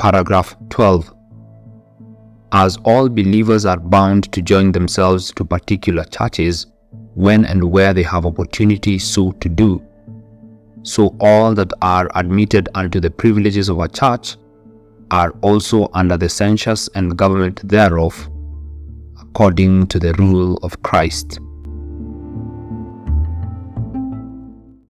paragraph 12. As all believers are bound to join themselves to particular churches when and where they have opportunity so to do, so all that are admitted unto the privileges of a church are also under the censures and government thereof, according to the rule of Christ.